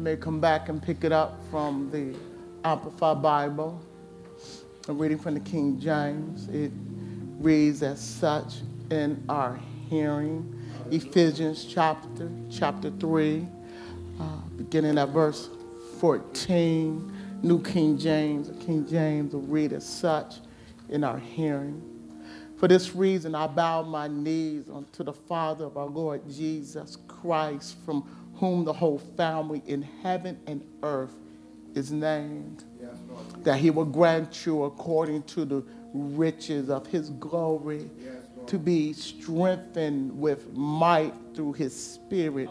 may come back and pick it up from the Amplified Bible. I'm reading from the King James. It reads as such in our hearing. Ephesians chapter, chapter 3, uh, beginning at verse 14. New King James, King James will read as such in our hearing. For this reason, I bow my knees unto the Father of our Lord Jesus Christ, from whom the whole family in heaven and earth is named, yes, that he will grant you according to the riches of his glory yes, to be strengthened with might through his spirit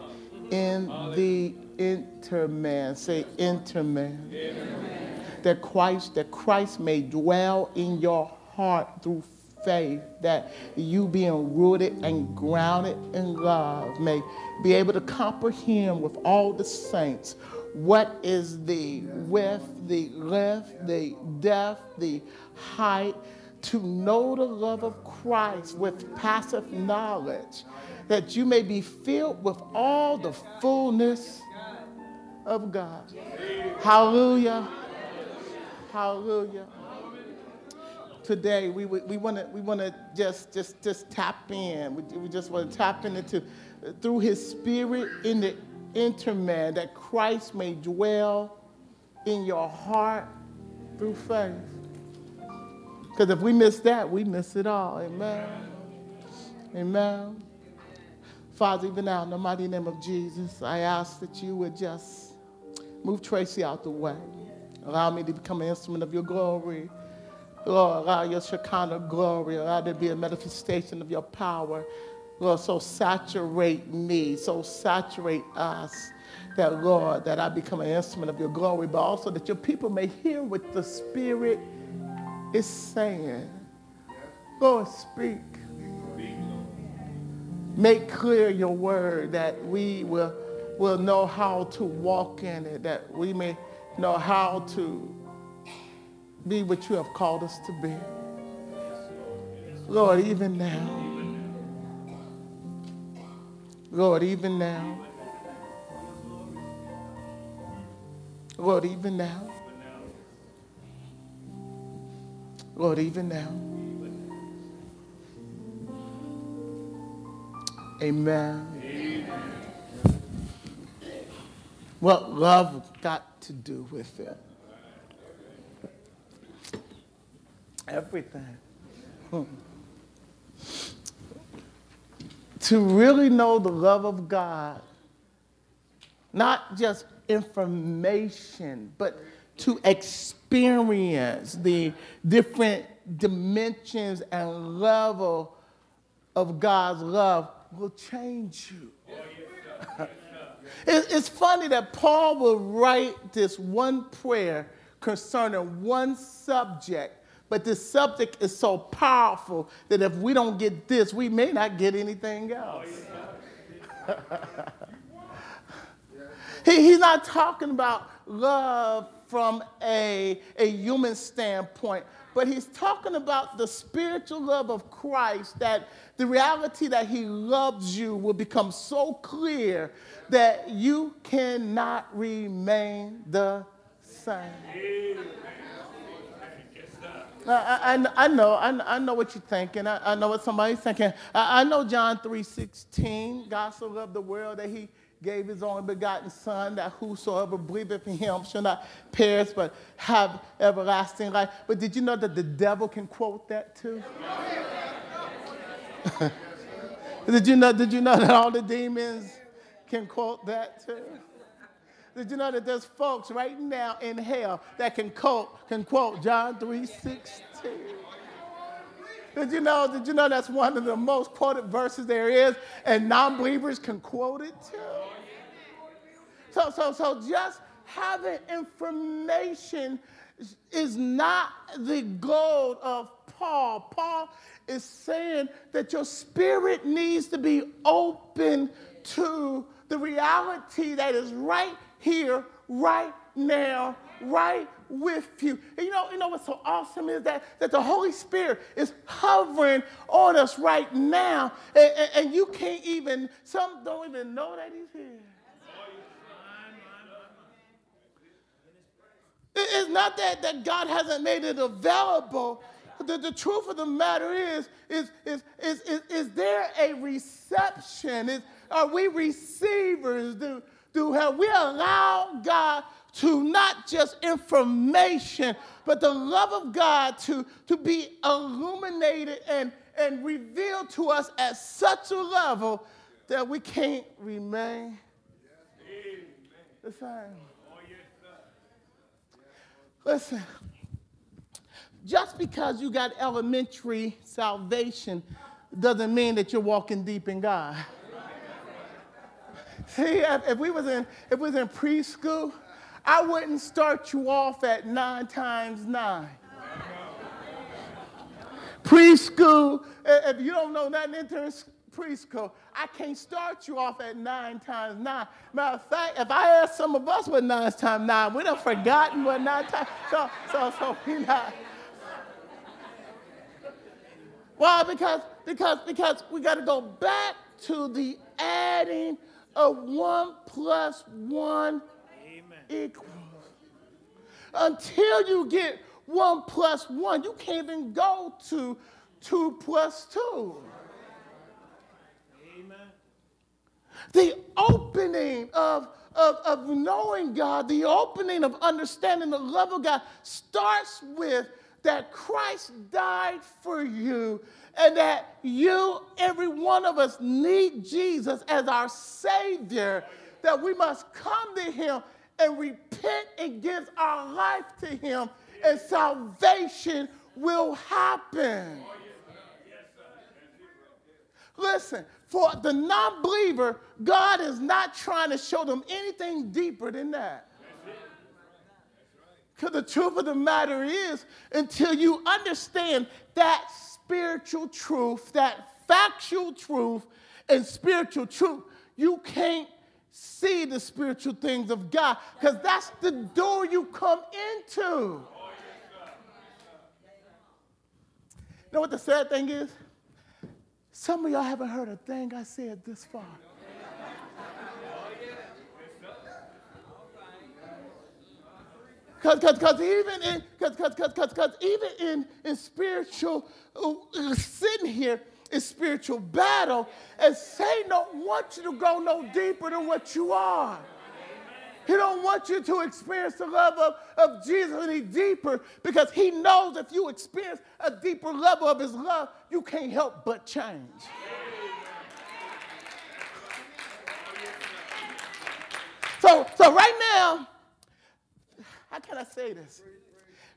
in the inner man. Say inner man. interman. That Christ, that Christ may dwell in your heart through faith that you being rooted and grounded in love may be able to comprehend with all the saints what is the width, the length, the depth, the height, to know the love of Christ with passive knowledge, that you may be filled with all the fullness of God. Hallelujah. Hallelujah today, we, we want to we just, just, just tap in. We, we just want to tap into, through his spirit in the inner man, that Christ may dwell in your heart through faith. Because if we miss that, we miss it all. Amen. Amen. Father, even now, in the mighty name of Jesus, I ask that you would just move Tracy out the way. Allow me to become an instrument of your glory Lord, allow your Shekinah glory, allow there to be a manifestation of your power. Lord, so saturate me, so saturate us that, Lord, that I become an instrument of your glory, but also that your people may hear what the Spirit is saying. Lord, speak. Make clear your word that we will, will know how to walk in it, that we may know how to be what you have called us to be. Lord, even now. Lord, even now. Lord, even now. Lord, even now. Amen. What love got to do with it? Everything. To really know the love of God, not just information, but to experience the different dimensions and level of God's love will change you. it's funny that Paul will write this one prayer concerning one subject but this subject is so powerful that if we don't get this, we may not get anything else. he, he's not talking about love from a, a human standpoint, but he's talking about the spiritual love of Christ that the reality that he loves you will become so clear that you cannot remain the same. I, I, I know, I, I, know what you're thinking. I, I know what somebody's thinking. I, know John 3.16, God so loved the world that he gave his only begotten son that whosoever believeth in him shall not perish but have everlasting life. But did you know that the devil can quote that too? did, you know, did you know that all the demons can quote that too? Did you know that there's folks right now in hell that can quote, can quote John 3.16? Did you know, did you know that's one of the most quoted verses there is, and non-believers can quote it too? So, so, so just having information is not the goal of Paul. Paul is saying that your spirit needs to be open to the reality that is right here, right now, right with you. And you know, you know what's so awesome is that, that the Holy Spirit is hovering on us right now, and, and, and you can't even, some don't even know that He's here. it's not that, that God hasn't made it available. The, the truth of the matter is, is, is, is, is, is there a reception? Is, are we receivers? Do, do have we allow God to not just information, but the love of God to, to be illuminated and, and revealed to us at such a level that we can't remain the same. Listen, just because you got elementary salvation doesn't mean that you're walking deep in God. See, if, we was in if we was in preschool, I wouldn't start you off at nine times nine. Preschool, if you don't know nothing into preschool, I can't start you off at nine times nine. Matter of fact, if I ask some of us what nine times nine, we'd have forgotten what nine times. So, so, so we not. Why? Because, because, because we got to go back to the adding of one plus one Amen. equals. Until you get one plus one, you can't even go to two plus two. Amen. The opening of, of, of knowing God, the opening of understanding the love of God starts with that Christ died for you and that you, every one of us, need Jesus as our Savior, that we must come to Him and repent and give our life to Him, and salvation will happen. Listen, for the non believer, God is not trying to show them anything deeper than that. Because the truth of the matter is, until you understand that spiritual truth, that factual truth, and spiritual truth, you can't see the spiritual things of God because that's the door you come into. You know what the sad thing is? Some of y'all haven't heard a thing I said this far. Because even in cause, cause, cause, cause, cause even in, in spiritual uh, sitting here in spiritual battle, and Satan don't want you to go no deeper than what you are. He don't want you to experience the love of, of Jesus any deeper because he knows if you experience a deeper level of his love, you can't help but change. So, so right now, how can I say this?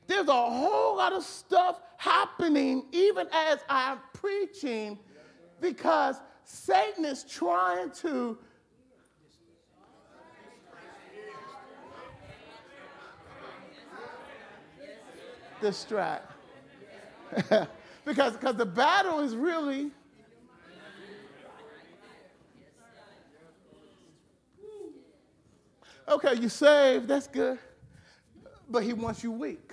There's a whole lot of stuff happening even as I'm preaching because Satan is trying to distract. because, because the battle is really okay, you saved, that's good but he wants you weak.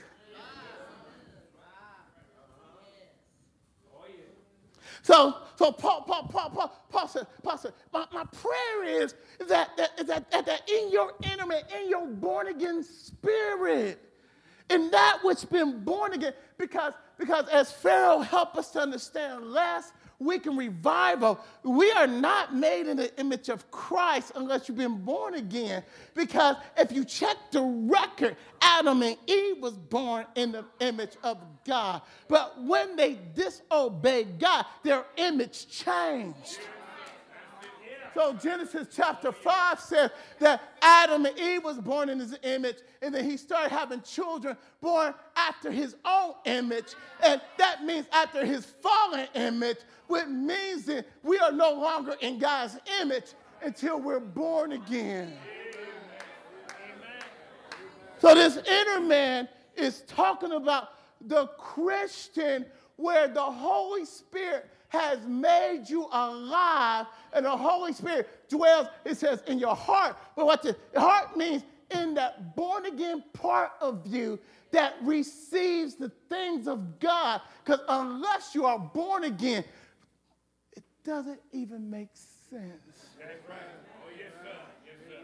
So, so Paul, Paul, Paul, Paul, Paul said, Paul said my, my prayer is that, that, that, that, in your intimate, in your born again spirit, in that which's been born again, because, because as Pharaoh helped us to understand last week in revival, we are not made in the image of Christ unless you've been born again. Because if you check the record, Adam and Eve was born in the image of God. But when they disobeyed God, their image changed. So Genesis chapter 5 says that Adam and Eve was born in his image, and then he started having children born after his own image. And that means after his fallen image, which means that we are no longer in God's image until we're born again. So this inner man is talking about the Christian where the Holy Spirit has made you alive and the Holy Spirit dwells, it says, in your heart. But what the heart means in that born again part of you that receives the things of God. Because unless you are born again, it doesn't even make sense. That's right. Oh, yes, sir. Yes, sir.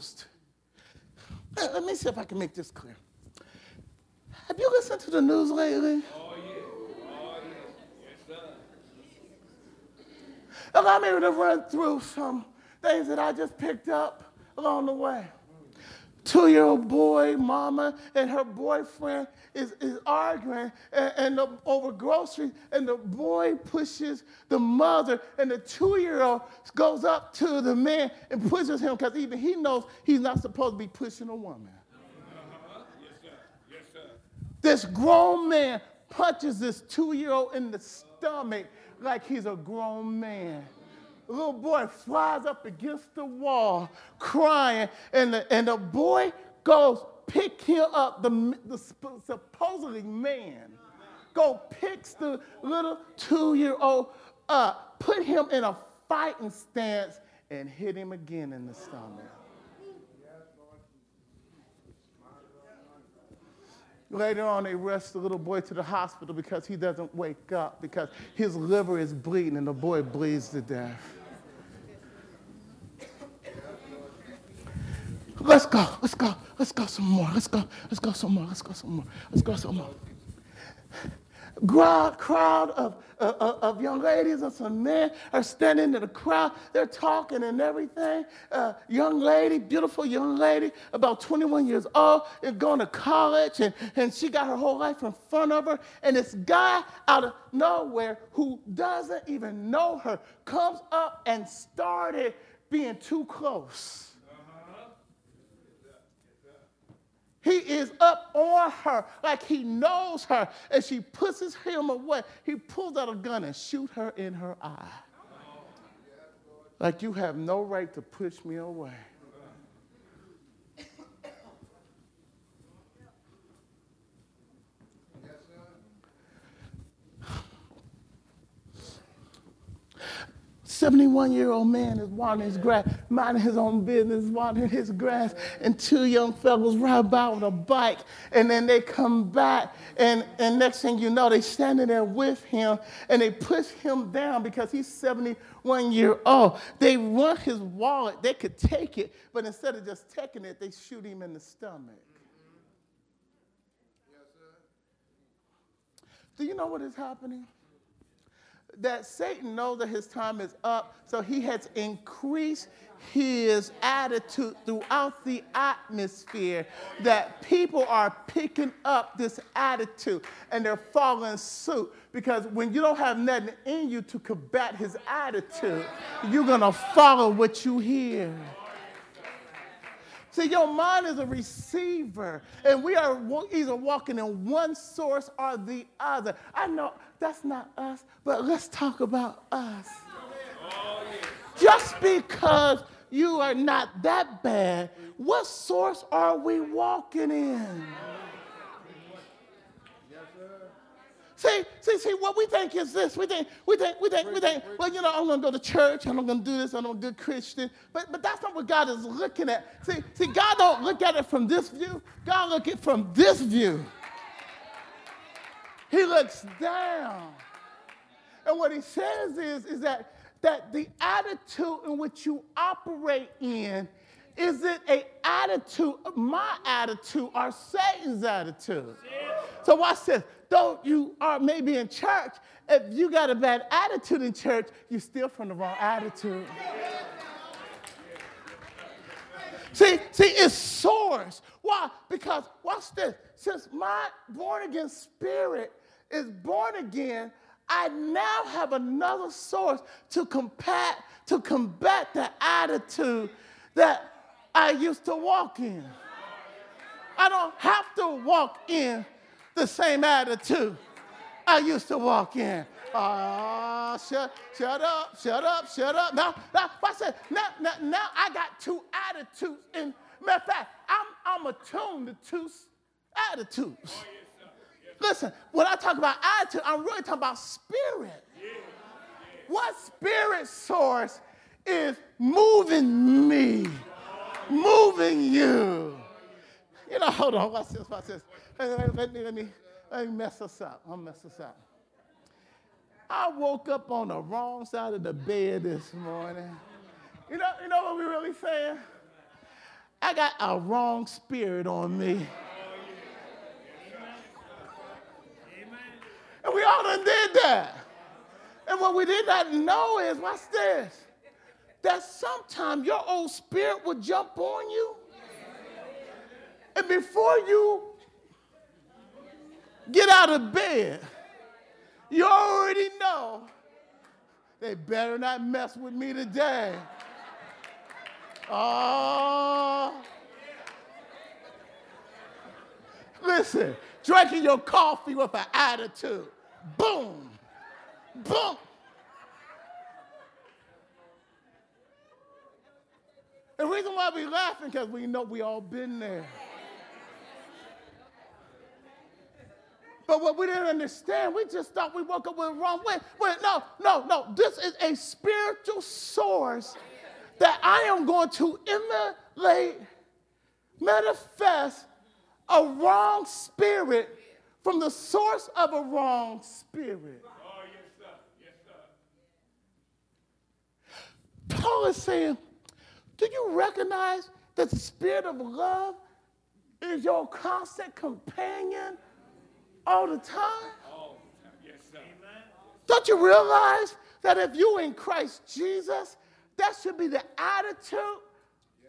confused. Let let me see if I can make this clear. Have you listened to the news lately? Oh, yeah. Oh, yeah. Yes, Allow me to run through some things that I just picked up along the way. Two year old boy, mama, and her boyfriend is, is arguing and, and the, over groceries, and the boy pushes the mother, and the two year old goes up to the man and pushes him because even he knows he's not supposed to be pushing a woman. This grown man punches this two year old in the stomach like he's a grown man. Little boy flies up against the wall crying, and the, and the boy goes pick him up, the, the supposedly man, go picks the little two year old up, put him in a fighting stance, and hit him again in the stomach. Later on, they rush the little boy to the hospital because he doesn't wake up because his liver is bleeding and the boy bleeds to death. Let's go, let's go, let's go some more, let's go, let's go some more, let's go some more, let's go some more crowd, crowd of, uh, of young ladies and some men are standing in the crowd. They're talking and everything. Uh, young lady, beautiful young lady, about 21 years old, is going to college, and, and she got her whole life in front of her. And this guy out of nowhere who doesn't even know her comes up and started being too close. He is her like he knows her. And she pushes him away. He pulls out a gun and shoot her in her eye. Like you have no right to push me away. 71 year old man is watering his grass, minding his own business, watering his grass, and two young fellows ride by with a bike, and then they come back, and, and next thing you know, they standing there with him, and they push him down because he's 71 year old. They want his wallet, they could take it, but instead of just taking it, they shoot him in the stomach. Mm-hmm. Yes, Do you know what is happening? That Satan knows that his time is up, so he has increased his attitude throughout the atmosphere that people are picking up this attitude and they're following suit because when you don't have nothing in you to combat his attitude, you're going to follow what you hear. See, your mind is a receiver, and we are either walking in one source or the other. I know that's not us, but let's talk about us. Just because you are not that bad, what source are we walking in? See, see, see, what we think is this. We think, we think, we think, we think, well, you know, I'm gonna go to church, I'm gonna do this, I'm a good Christian. But but that's not what God is looking at. See, see, God don't look at it from this view, God look at it from this view. He looks down. And what he says is, is that, that the attitude in which you operate in is it a attitude, my attitude, or Satan's attitude? So watch this. Though you are maybe in church, if you got a bad attitude in church, you're still from the wrong attitude. See, see, it's source. Why? Because watch this. Since my born again spirit is born again, I now have another source to combat to combat the attitude that I used to walk in. I don't have to walk in the same attitude I used to walk in. Ah, uh, shut, shut up, shut up, shut up. Now, now, I said, now, now, now I got two attitudes. And matter of fact, I'm, I'm attuned to two attitudes. Listen, when I talk about attitude, I'm really talking about spirit. What spirit source is moving me, moving you? You know, hold on, watch this, watch this. Let, let, me, let, me, let me mess this up. I'll mess this up. I woke up on the wrong side of the bed this morning. You know, you know what we're really saying? I got a wrong spirit on me. And we all done did that. And what we did not know is, watch this, that sometimes your old spirit will jump on you. And before you get out of bed, you already know they better not mess with me today. Oh. Listen, drinking your coffee with an attitude. Boom. Boom. The reason why we laughing because we know we all been there. But what we didn't understand, we just thought we woke up with the wrong way. Wait, no, no, no. This is a spiritual source that I am going to emulate, manifest a wrong spirit from the source of a wrong spirit. Oh, yes, sir. Yes, sir. Paul is saying, Do you recognize that the spirit of love is your constant companion all the time? Time. Yes, sir. Don't you realize that if you're in Christ Jesus, that should be the attitude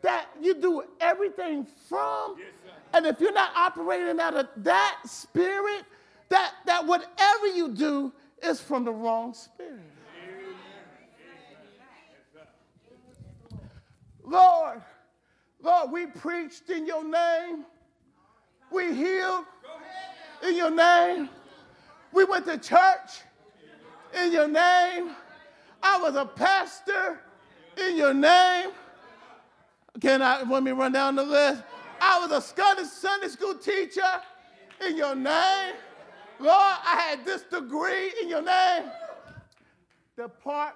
that you do everything from? Yes, and if you're not operating out of that spirit, that, that whatever you do is from the wrong spirit. Lord, Lord, we preached in your name. We healed in your name. We went to church in your name. I was a pastor in your name. Can I, let me run down the list? I was a Scottish Sunday school teacher in your name. Lord, I had this degree in your name. Depart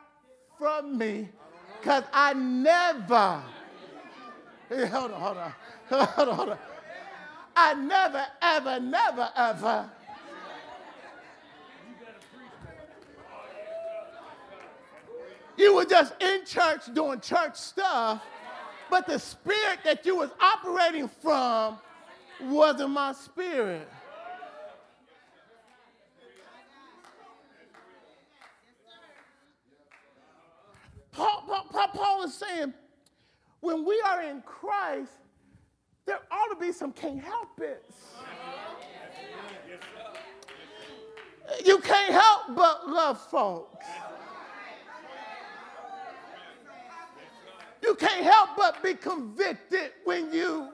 from me, because I never, hey, hold on, hold on, hold on, hold on. I never, ever, never, ever. You were just in church doing church stuff, but the spirit that you was operating from wasn't my spirit. Paul, is saying, when we are in Christ, there ought to be some can't help it. You can't help but love folks. You can't help but be convicted when you.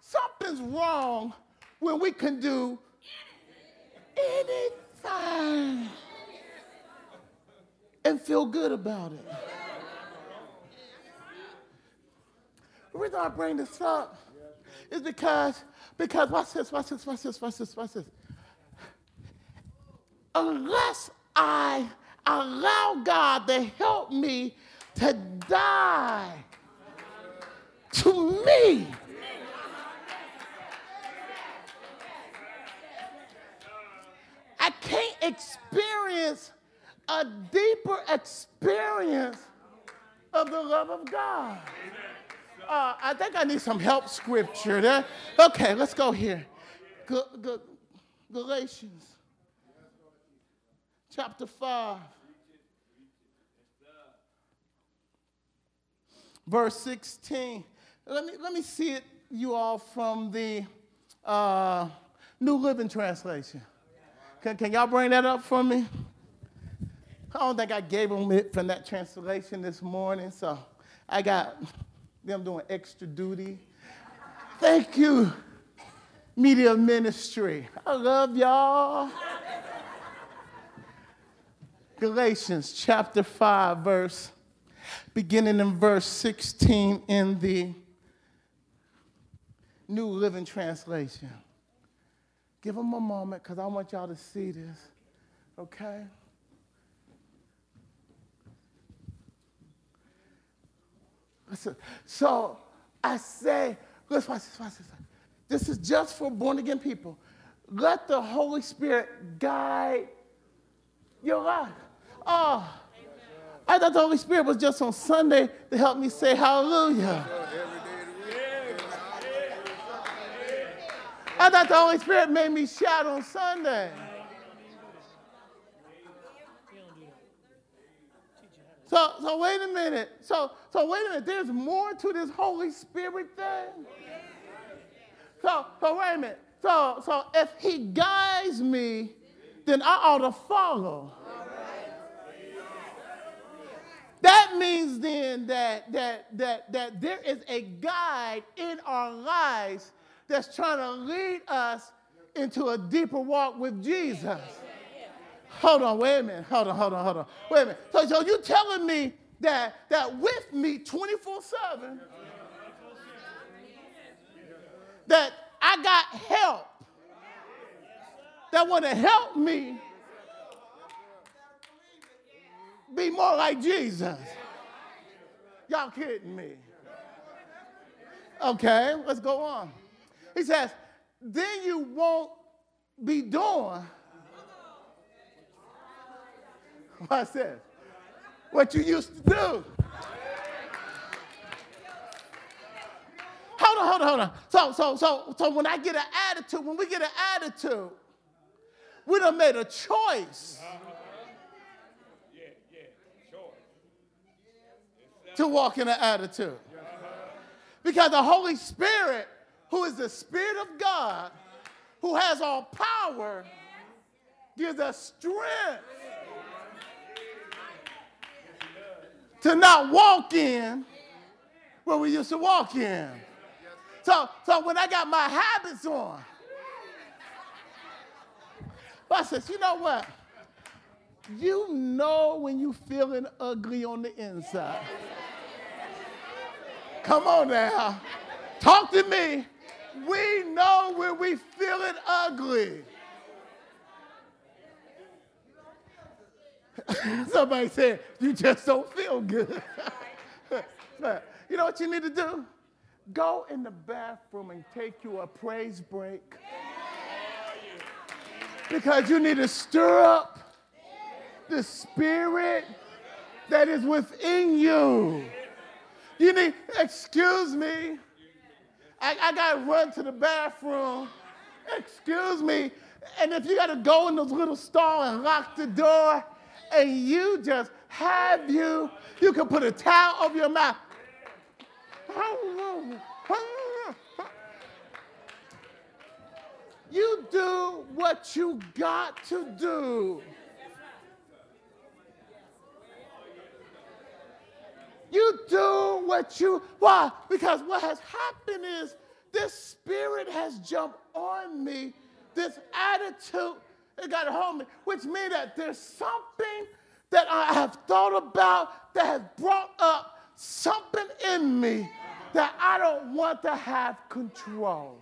Something's wrong when we can do anything and feel good about it. The reason I bring this up is because, because watch this, watch this, watch this, watch this, watch this. Unless I allow God to help me to die to me. I can't experience a deeper experience of the love of God. Uh, I think I need some help scripture there. Okay, let's go here. Galatians chapter 5. Verse 16. Let me, let me see it, you all, from the uh, New Living Translation. Can, can y'all bring that up for me? I don't think I gave them it from that translation this morning, so I got them doing extra duty. Thank you, media ministry. I love y'all. Galatians chapter 5, verse, beginning in verse 16 in the New Living Translation. Give them a moment because I want y'all to see this, okay? So I say, let's watch this, watch this. This is just for born again people. Let the Holy Spirit guide your life. Oh, I thought the Holy Spirit was just on Sunday to help me say hallelujah. I thought the Holy Spirit made me shout on Sunday. So, so wait a minute. So, so wait a minute. There's more to this Holy Spirit thing. So, so wait a minute. So, so if He guides me, then I ought to follow. That means then that, that, that, that there is a guide in our lives that's trying to lead us into a deeper walk with Jesus. Hold on, wait a minute. Hold on, hold on, hold on. Wait a minute. So, so you telling me that, that with me 24 7, that I got help that want to help me be more like Jesus. Y'all kidding me? Okay, let's go on. He says, then you won't be doing This. What you used to do. Hold on, hold on, hold on. So, so, so, so when I get an attitude, when we get an attitude, we done made a choice. To walk in an attitude. Because the Holy Spirit, who is the Spirit of God, who has all power, gives us strength to not walk in where we used to walk in. So, so when I got my habits on, I says, you know what? You know when you feeling ugly on the inside. Come on now. Talk to me. We know when we feeling ugly. Somebody said, You just don't feel good. But you know what you need to do? Go in the bathroom and take you a praise break. Because you need to stir up the spirit that is within you. You need, excuse me, I, I got to run to the bathroom. Excuse me. And if you got to go in those little stall and lock the door, and you just have you, you can put a towel over your mouth. You do what you got to do. You do what you, why? Because what has happened is this spirit has jumped on me, this attitude it got a hold me, which means that there's something that I have thought about that has brought up something in me that I don't want to have control.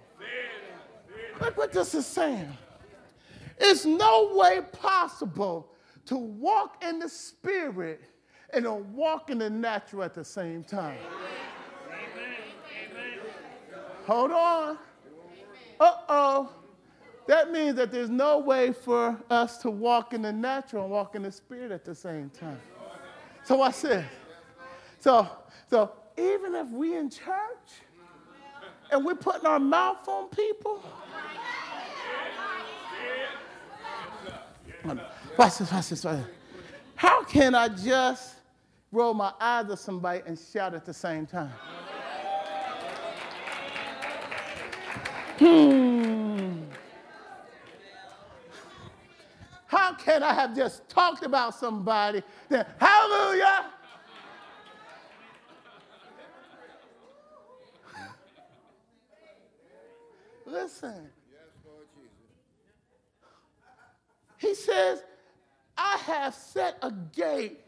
Look what this is saying. It's no way possible to walk in the spirit and to walk in the natural at the same time. Hold on. Uh oh. That means that there's no way for us to walk in the natural and walk in the spirit at the same time. So I said, so, so even if we in church and we're putting our mouth on people, watch this, watch this, watch this. How can I just roll my eyes at somebody and shout at the same time? Hmm. Can I have just talked about somebody? Then, hallelujah. Listen. He says, I have set a gate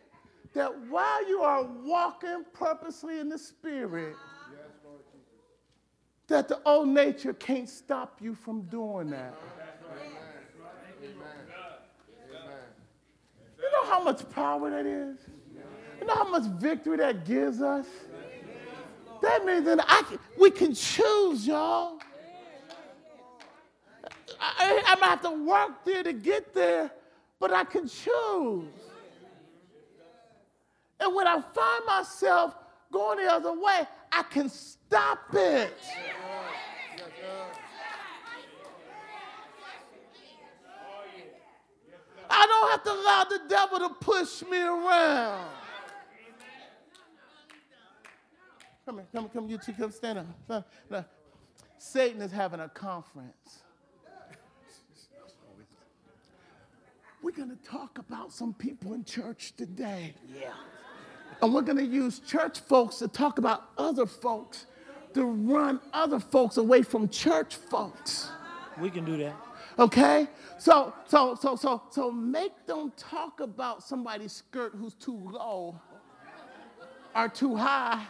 that while you are walking purposely in the Spirit, that the old nature can't stop you from doing that. You know how much power that is? You know how much victory that gives us? That means that I can, we can choose, y'all. I, I, might have to work there to get there, but I can choose. And when I find myself going the other way, I can stop it. I don't have to allow the devil to push me around. Come here, come, come, you two, come stand up. No, no. Satan is having a conference. We're going to talk about some people in church today. Yeah. And we're going to use church folks to talk about other folks, to run other folks away from church folks. We can do that. Okay? So, so, so, so, so make them talk about somebody's skirt who's too low or too high.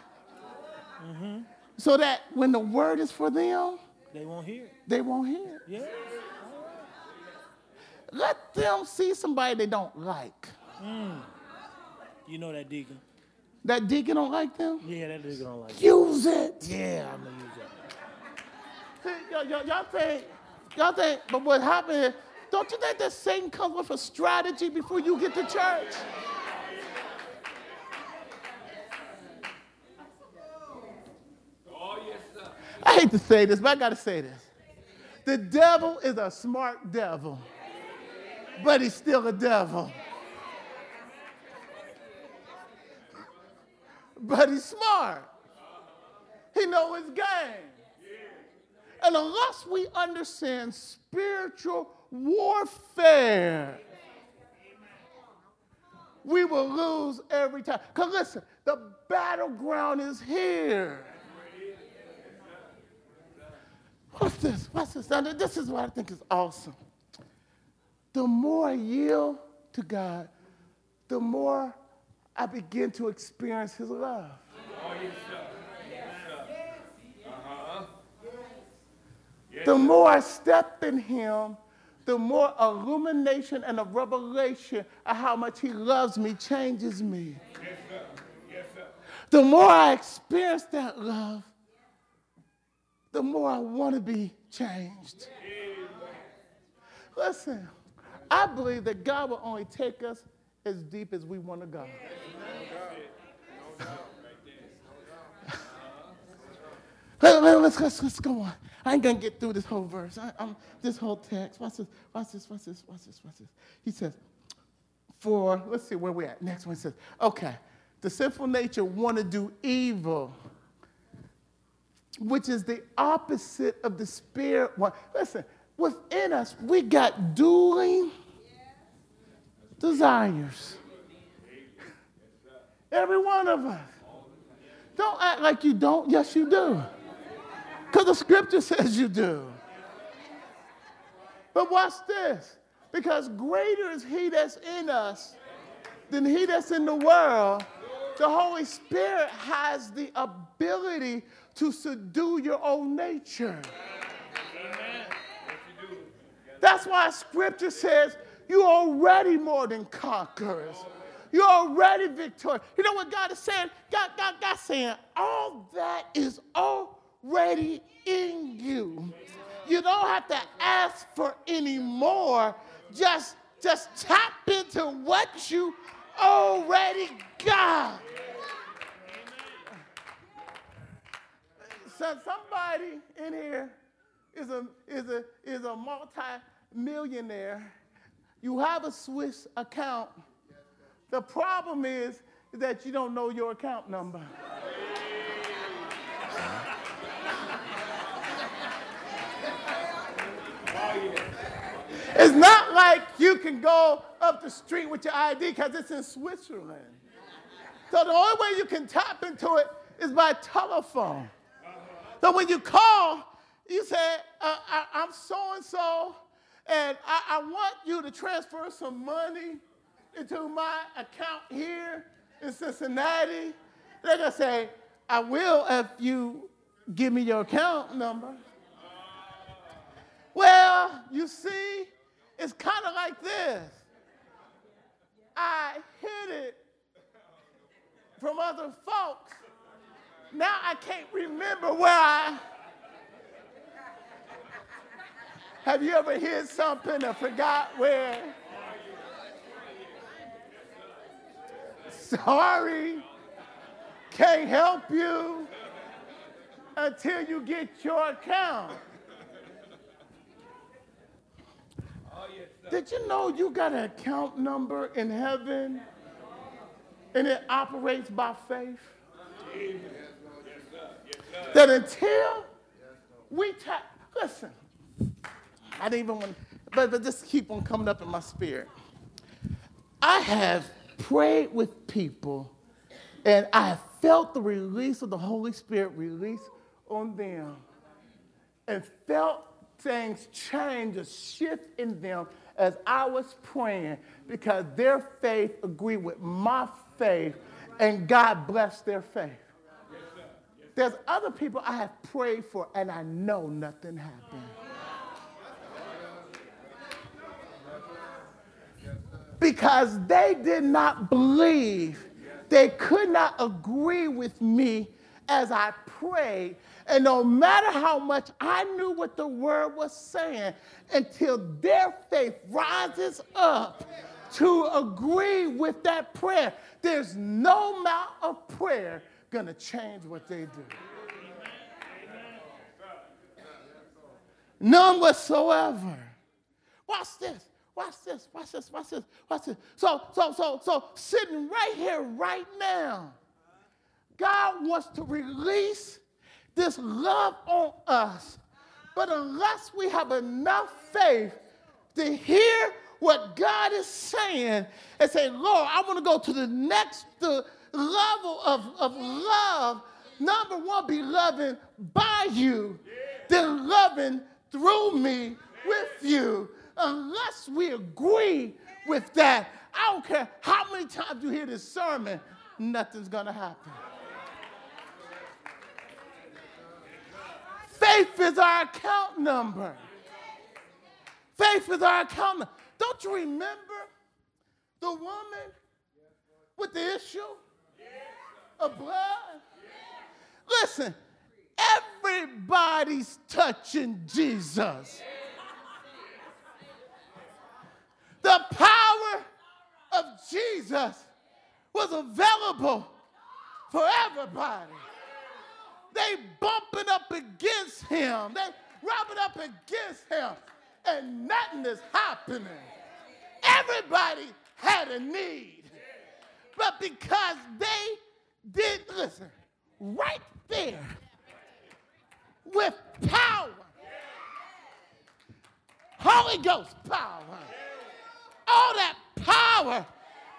Mm-hmm. So that when the word is for them, they won't hear. They won't hear. Yeah. Let them see somebody they don't like. Mm. You know that deacon. That deacon don't like them? Yeah, that deacon don't like Use it. Yeah, I'm gonna use that. See, y'all, y'all, y'all think, y'all think, but what happened is, don't you think that Satan comes with a strategy before you get to church? Oh, yes, sir. I hate to say this, but I gotta say this. The devil is a smart devil, but he's still a devil. But he's smart. He know his game. And unless we understand spiritual warfare, we will lose every time. Because listen, the battleground is here. What's this? What's this? Now, this is what I think is awesome. The more I yield to God, the more I begin to experience His love. Oh, yes, sir. Uh-huh. Yes, the more I step in Him, the more illumination and a revelation of how much He loves me changes me. The more I experience that love, the more I want to be changed. Listen, I believe that God will only take us as deep as we want to go. let's, let's, let's go on. I ain't gonna get through this whole verse. I, I'm, this whole text. Watch this. Watch this. Watch this. Watch this. Watch this. He says, "For let's see where we at." Next one says, "Okay, the sinful nature want to do evil." which is the opposite of the spirit one. Listen, within us, we got dueling desires. Every one of us. Don't act like you don't. Yes, you do. Because the scripture says you do. But watch this. Because greater is he that's in us than he that's in the world. The Holy Spirit has the ability to subdue your own nature. That's why scripture says you're already more than conquerors. You're already victorious. You know what God is saying? God, God, God saying, all that is already in you. You don't have to ask for any more. Just, just tap into what you already got. So somebody in here is a, is a, is a multi-millionaire. You have a Swiss account. The problem is that you don't know your account number. It's not like you can go up the street with your ID because it's in Switzerland. So the only way you can tap into it is by telephone. So when you call, you say, uh, I, am so and so, and I, want you to transfer some money into my account here in Cincinnati. They're going to say, I will if you give me your account number. Well, you see, it's kind of like this. I hid it from other folks now I can't remember where I. Have you ever hid something and forgot where? sorry, can't help you until you get your account. Did you know you got an account number in heaven and it operates by faith? That until we tap, listen, I didn't even want, but, but just keep on coming up in my spirit. I have prayed with people and I have felt the release of the Holy Spirit release on them and felt things change, a shift in them as I was praying because their faith agreed with my faith and God blessed their faith. There's other people I have prayed for and I know nothing happened. Because they did not believe, they could not agree with me as I prayed. And no matter how much I knew what the word was saying, until their faith rises up to agree with that prayer, there's no amount of prayer gonna change what they do. None whatsoever. Watch this. Watch this. Watch this. Watch this. Watch this. So, so, so, so, sitting right here, right now, God wants to release this love on us. But unless we have enough faith to hear what God is saying and say, Lord, I want to go to the next the level of, of love. Number one, be loving by you, then loving through me with you. Unless we agree with that, I don't care how many times you hear this sermon, nothing's going to happen. Faith is our account number. Faith is our account number. Don't you remember the woman with the issue of blood? Listen, everybody's touching Jesus. The power of Jesus was available for everybody. They bumping up against him. They rubbing up against him. And nothing is happening. Everybody had a need. But because they did, listen, right there with power, Holy Ghost power, all that power,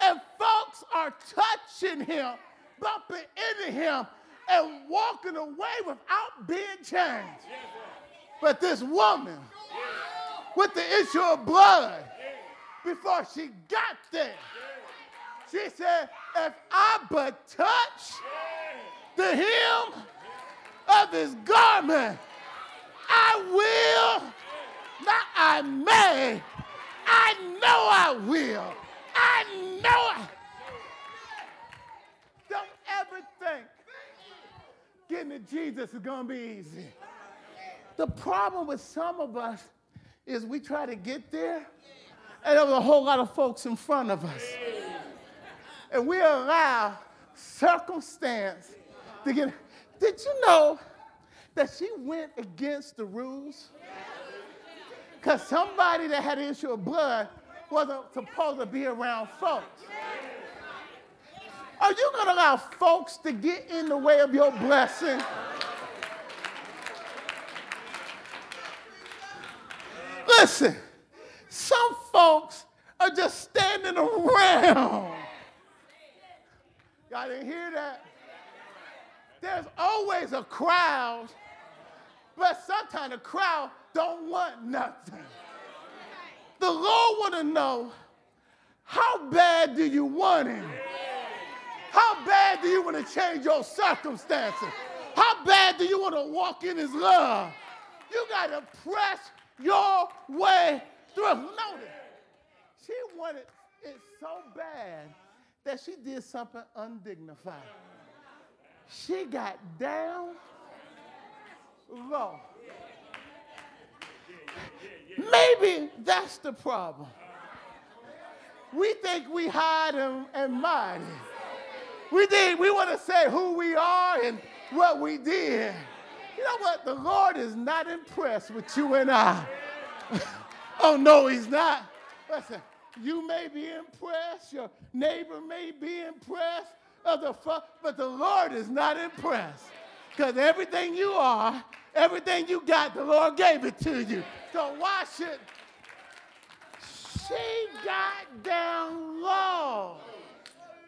and folks are touching him, bumping into him, and walking away without being changed. But this woman with the issue of blood, before she got there, she said, If I but touch the hem of his garment, I will, not I may, I know I will. I know I. Don't ever think getting to Jesus is going to be easy. The problem with some of us is we try to get there, and there was a whole lot of folks in front of us. And we allow circumstance to get. Did you know that she went against the rules? Because somebody that had an issue of blood wasn't supposed to be around folks. Are you going to allow folks to get in the way of your blessing? Listen, some folks are just standing around. Y'all didn't hear that? There's always a crowd, but sometimes the crowd don't want nothing. The Lord want to know, how bad do you want him? How bad do you want to change your circumstances? How bad do you want to walk in his love? You got to press your way through. Notice, she wanted it so bad that she did something undignified. She got down low. Maybe that's the problem. We think we hide and, and mighty. We did. We want to say who we are and what we did. You know what? The Lord is not impressed with you and I. oh, no, He's not. Listen, you may be impressed, your neighbor may be impressed, fu- but the Lord is not impressed. Because everything you are, everything you got, the Lord gave it to you. So why should she got down low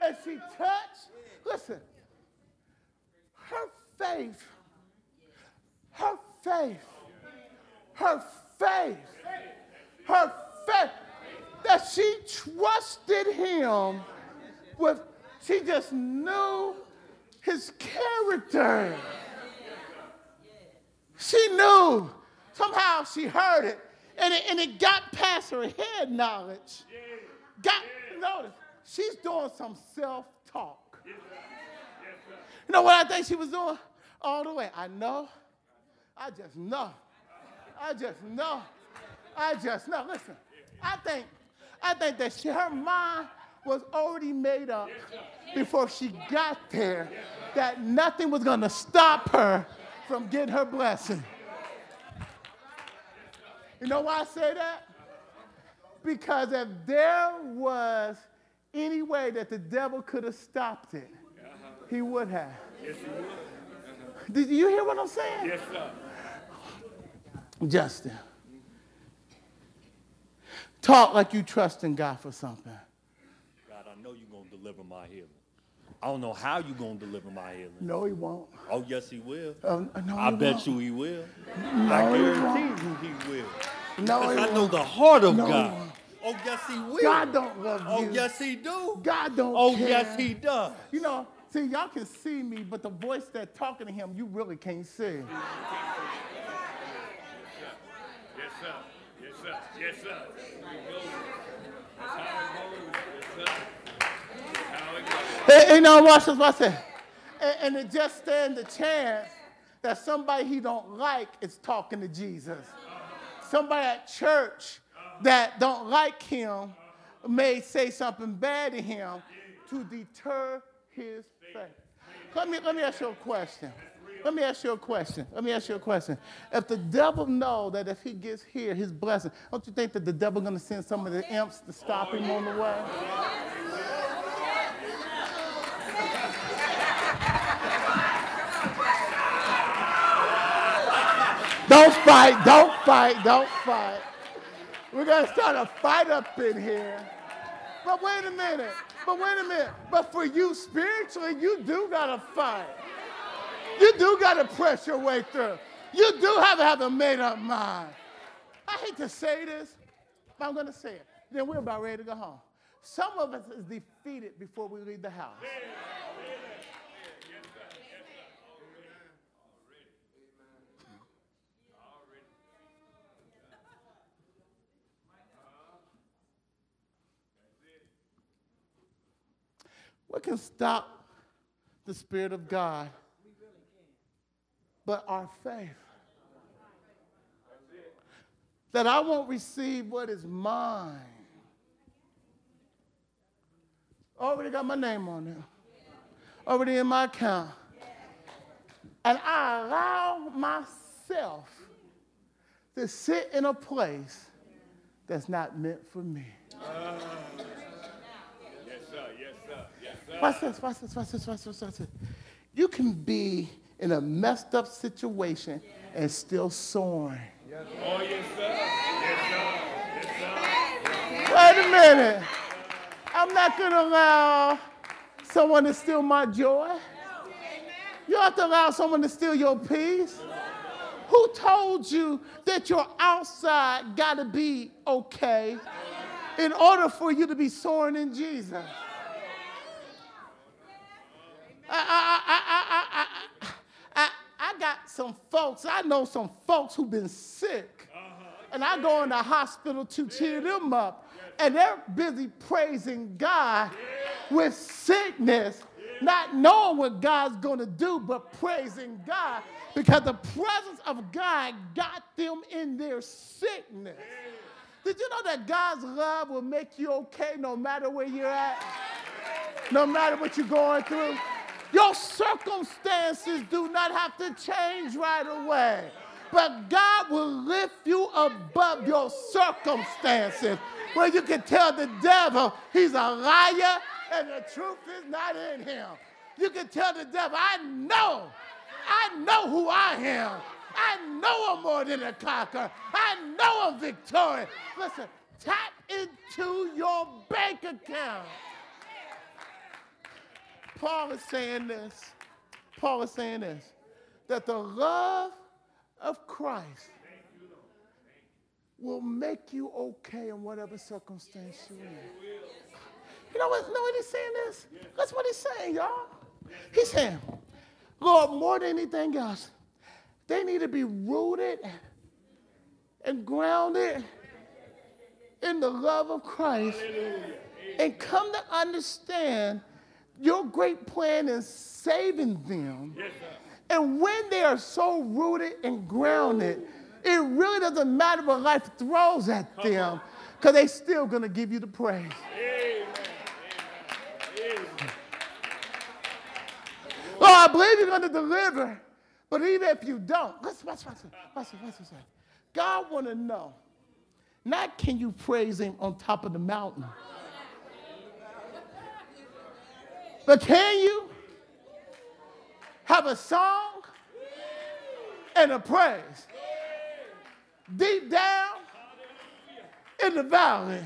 and she touched? Listen, her faith, her faith, her faith, her faith that she trusted him with, she just knew his character. She knew. Somehow she heard it, and it, and it got past her head knowledge. Got, notice, she's doing some self talk. You know what I think she was doing? All the way. I know. I just know. I just know. I just know. Listen, I think, I think that she, her mind was already made up before she got there that nothing was going to stop her from getting her blessing. You know why I say that? Because if there was any way that the devil could have stopped it, he would have. Yes, he would. Did you hear what I'm saying? Yes, sir. Justin. Talk like you trust in God for something. God, I know you're going to deliver my healing. I don't know how you're going to deliver my healing. No, he won't. Oh, yes, he will. Uh, no, I he bet won't. you he will. No, I he guarantee you he will. No, Because he I know won't. the heart of No, he God. Won't. Oh, yes, he will. God don't love oh, you. Oh, yes, he do. God don't Oh, care. yes, he does. You know, see, y'all can see me, but the voice that's talking to him, you really can't see. Yes, sir. Yes, sir. Yes, sir. That's how it goes. Yes, sir. That's how it goes. And, and now watch this, watch this. And, and it just stands a chance that somebody he don't like is talking to Jesus. Somebody at church that don't like him may say something bad to him to deter his faith. Let me, let me ask you a question. Let me ask you a question. Let me ask you a question. If the devil know that if he gets here, his blessing, don't you think that the devil to send some of the imps to stop him on the way? Don't fight, don't fight, don't fight. We're gonna start a fight up in here. But wait a minute, but wait a minute. But for you spiritually, you do gotta fight. You do gotta press your way through. You do have to have a made up mind. I hate to say this, but I'm gonna say it. Then we're about ready to go home. Some of us is defeated before we leave the house. What can stop the Spirit of God? But our faith. That I won't receive what is mine. Already got my name on it, Already in my account. And I allow myself to sit in a place that's not meant for me. Yes, sir. Yes, sir. Yes, sir. Watch this, watch this, watch this, watch this, watch this. You can be in a messed up situation and still soaring. Wait a minute. I'm not going to allow someone to steal my joy. You have to allow someone to steal your peace. Who told you that your outside got to be okay in order for you to be soaring in Jesus? I, I, I, I, got some folks, I know some folks who've been sick. And I go in the hospital to cheer them up. And they're busy praising God with sickness, not knowing what God's going to do, but praising God because the presence of God got them in their sickness. Did you know that God's love will make you okay no matter where you're at? no matter what you're going through. Your circumstances do not have to change right away. But God will lift you above your circumstances where you can tell the devil he's a liar and the truth is not in him. You can tell the devil, I know, I know who I am. I know I'm more than a conqueror. I know I'm victorious. Listen, tap into your bank account. Paul is saying this. Paul is saying this that the love of Christ will make you okay in whatever circumstance you're in. You know what, know what he's saying this? That's what he's saying, y'all. He's saying, Lord, more than anything else, they need to be rooted and grounded in the love of Christ and come to understand your great plan is saving them. and when they are so rooted and grounded, it really doesn't matter what life throws at them because they're still going to give you the praise. Oh, I believe you're going to deliver. But even if you don't, let's, let's, let's, let's, let's, let's, God want to know, not can you praise him on top of the mountain, but can you have a song and a praise deep down in the valley?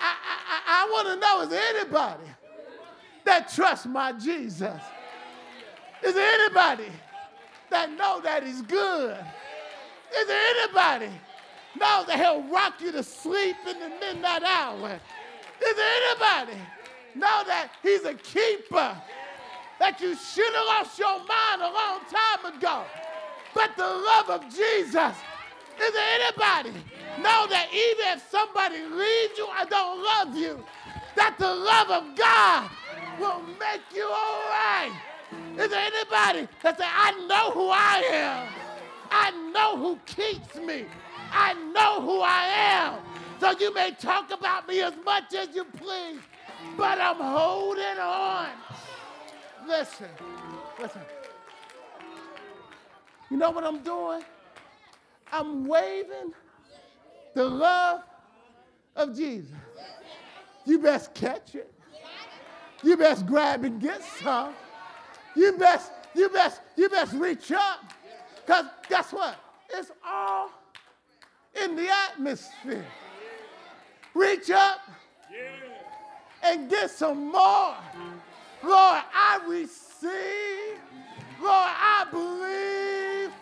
I, I, I want to know is there anybody that trusts my Jesus? Is there anybody that know that he's good? Is there anybody knows that he'll rock you to sleep in the midnight hour? Is there anybody know that he's a keeper? That you should have lost your mind a long time ago. But the love of Jesus. Is there anybody know that even if somebody leaves you or don't love you, that the love of God will make you all right? Is there anybody that say, I know who I am? I know who keeps me. I know who I am. So you may talk about me as much as you please, but I'm holding on. Listen, listen. You know what I'm doing? I'm waving the love of Jesus. You best catch it. You best grab and get some. You best, you best, you best reach up. Because guess what? It's all in the atmosphere. Reach up and get some more. Lord, I receive. Lord, I believe.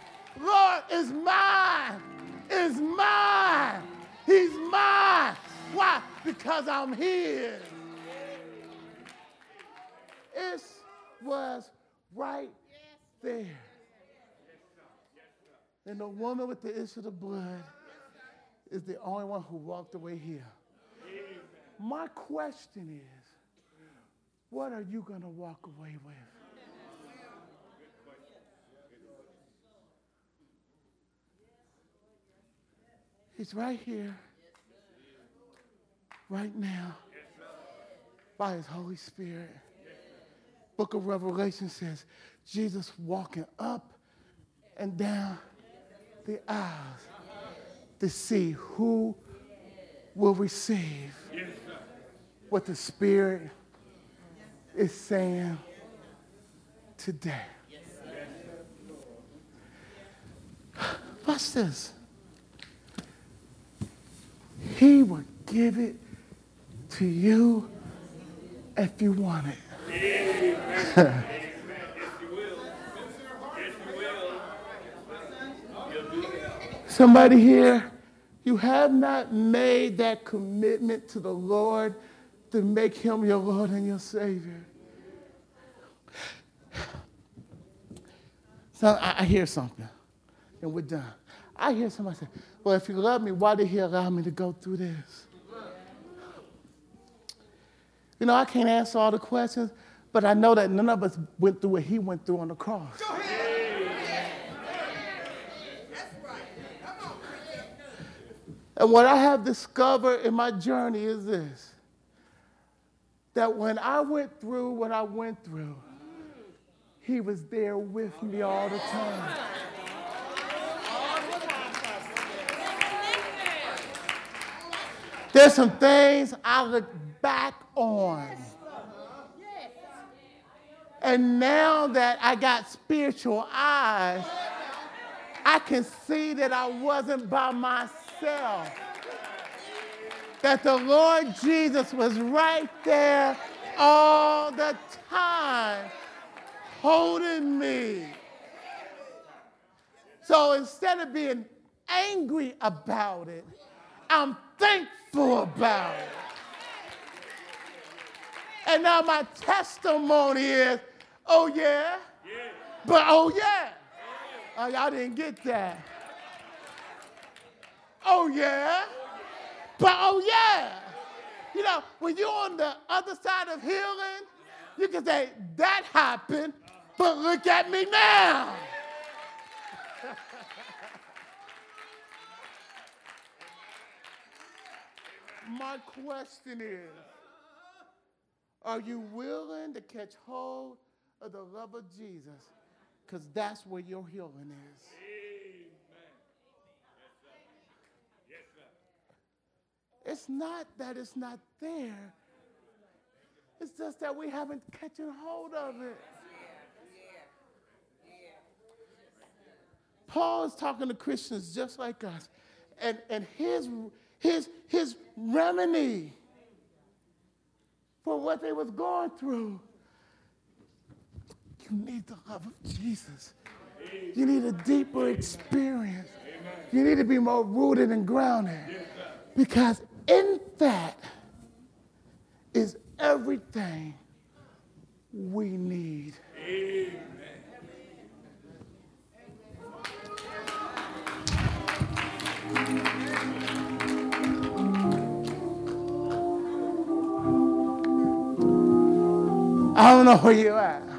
Lord, is mine. Is mine. He's mine. Why? Because I'm his. It was right there. And the woman with the issue of blood is the only one who walked away here. My question is, what are you going to walk away with? He's right here, right now, by his Holy Spirit. Book of Revelation says Jesus walking up and down the aisles to see who will receive what the Spirit is saying today. Watch this. He will give it to you if you want it. Somebody here, you have not made that commitment to the Lord to make him your Lord and your Savior. So I, I hear something, and we're done. I hear somebody say, Well, if you love me, why did he allow me to go through this? You know, I can't answer all the questions, but I know that none of us went through what he went through on the cross. Go ahead. And what I have discovered in my journey is this that when I went through what I went through, he was there with me all the time. There's some things I look back on. And now that I got spiritual eyes, I can see that I wasn't by myself. That the Lord Jesus was right there all the time, holding me. So instead of being angry about it, I'm thankful about it. And now my testimony is, oh yeah, but oh yeah. Oh, y'all didn't get that. Oh yeah, but oh yeah. You know, when you're on the other side of healing, you can say, that happened, but look at me now. My question is Are you willing to catch hold of the love of Jesus? Because that's where your healing is. It's not that it's not there. It's just that we haven't catching hold of it. Paul is talking to Christians just like us. And, and his, his, his remedy for what they was going through, you need the love of Jesus. You need a deeper experience. You need to be more rooted and grounded. Because in that is everything we need. Amen. I don't know where you're at.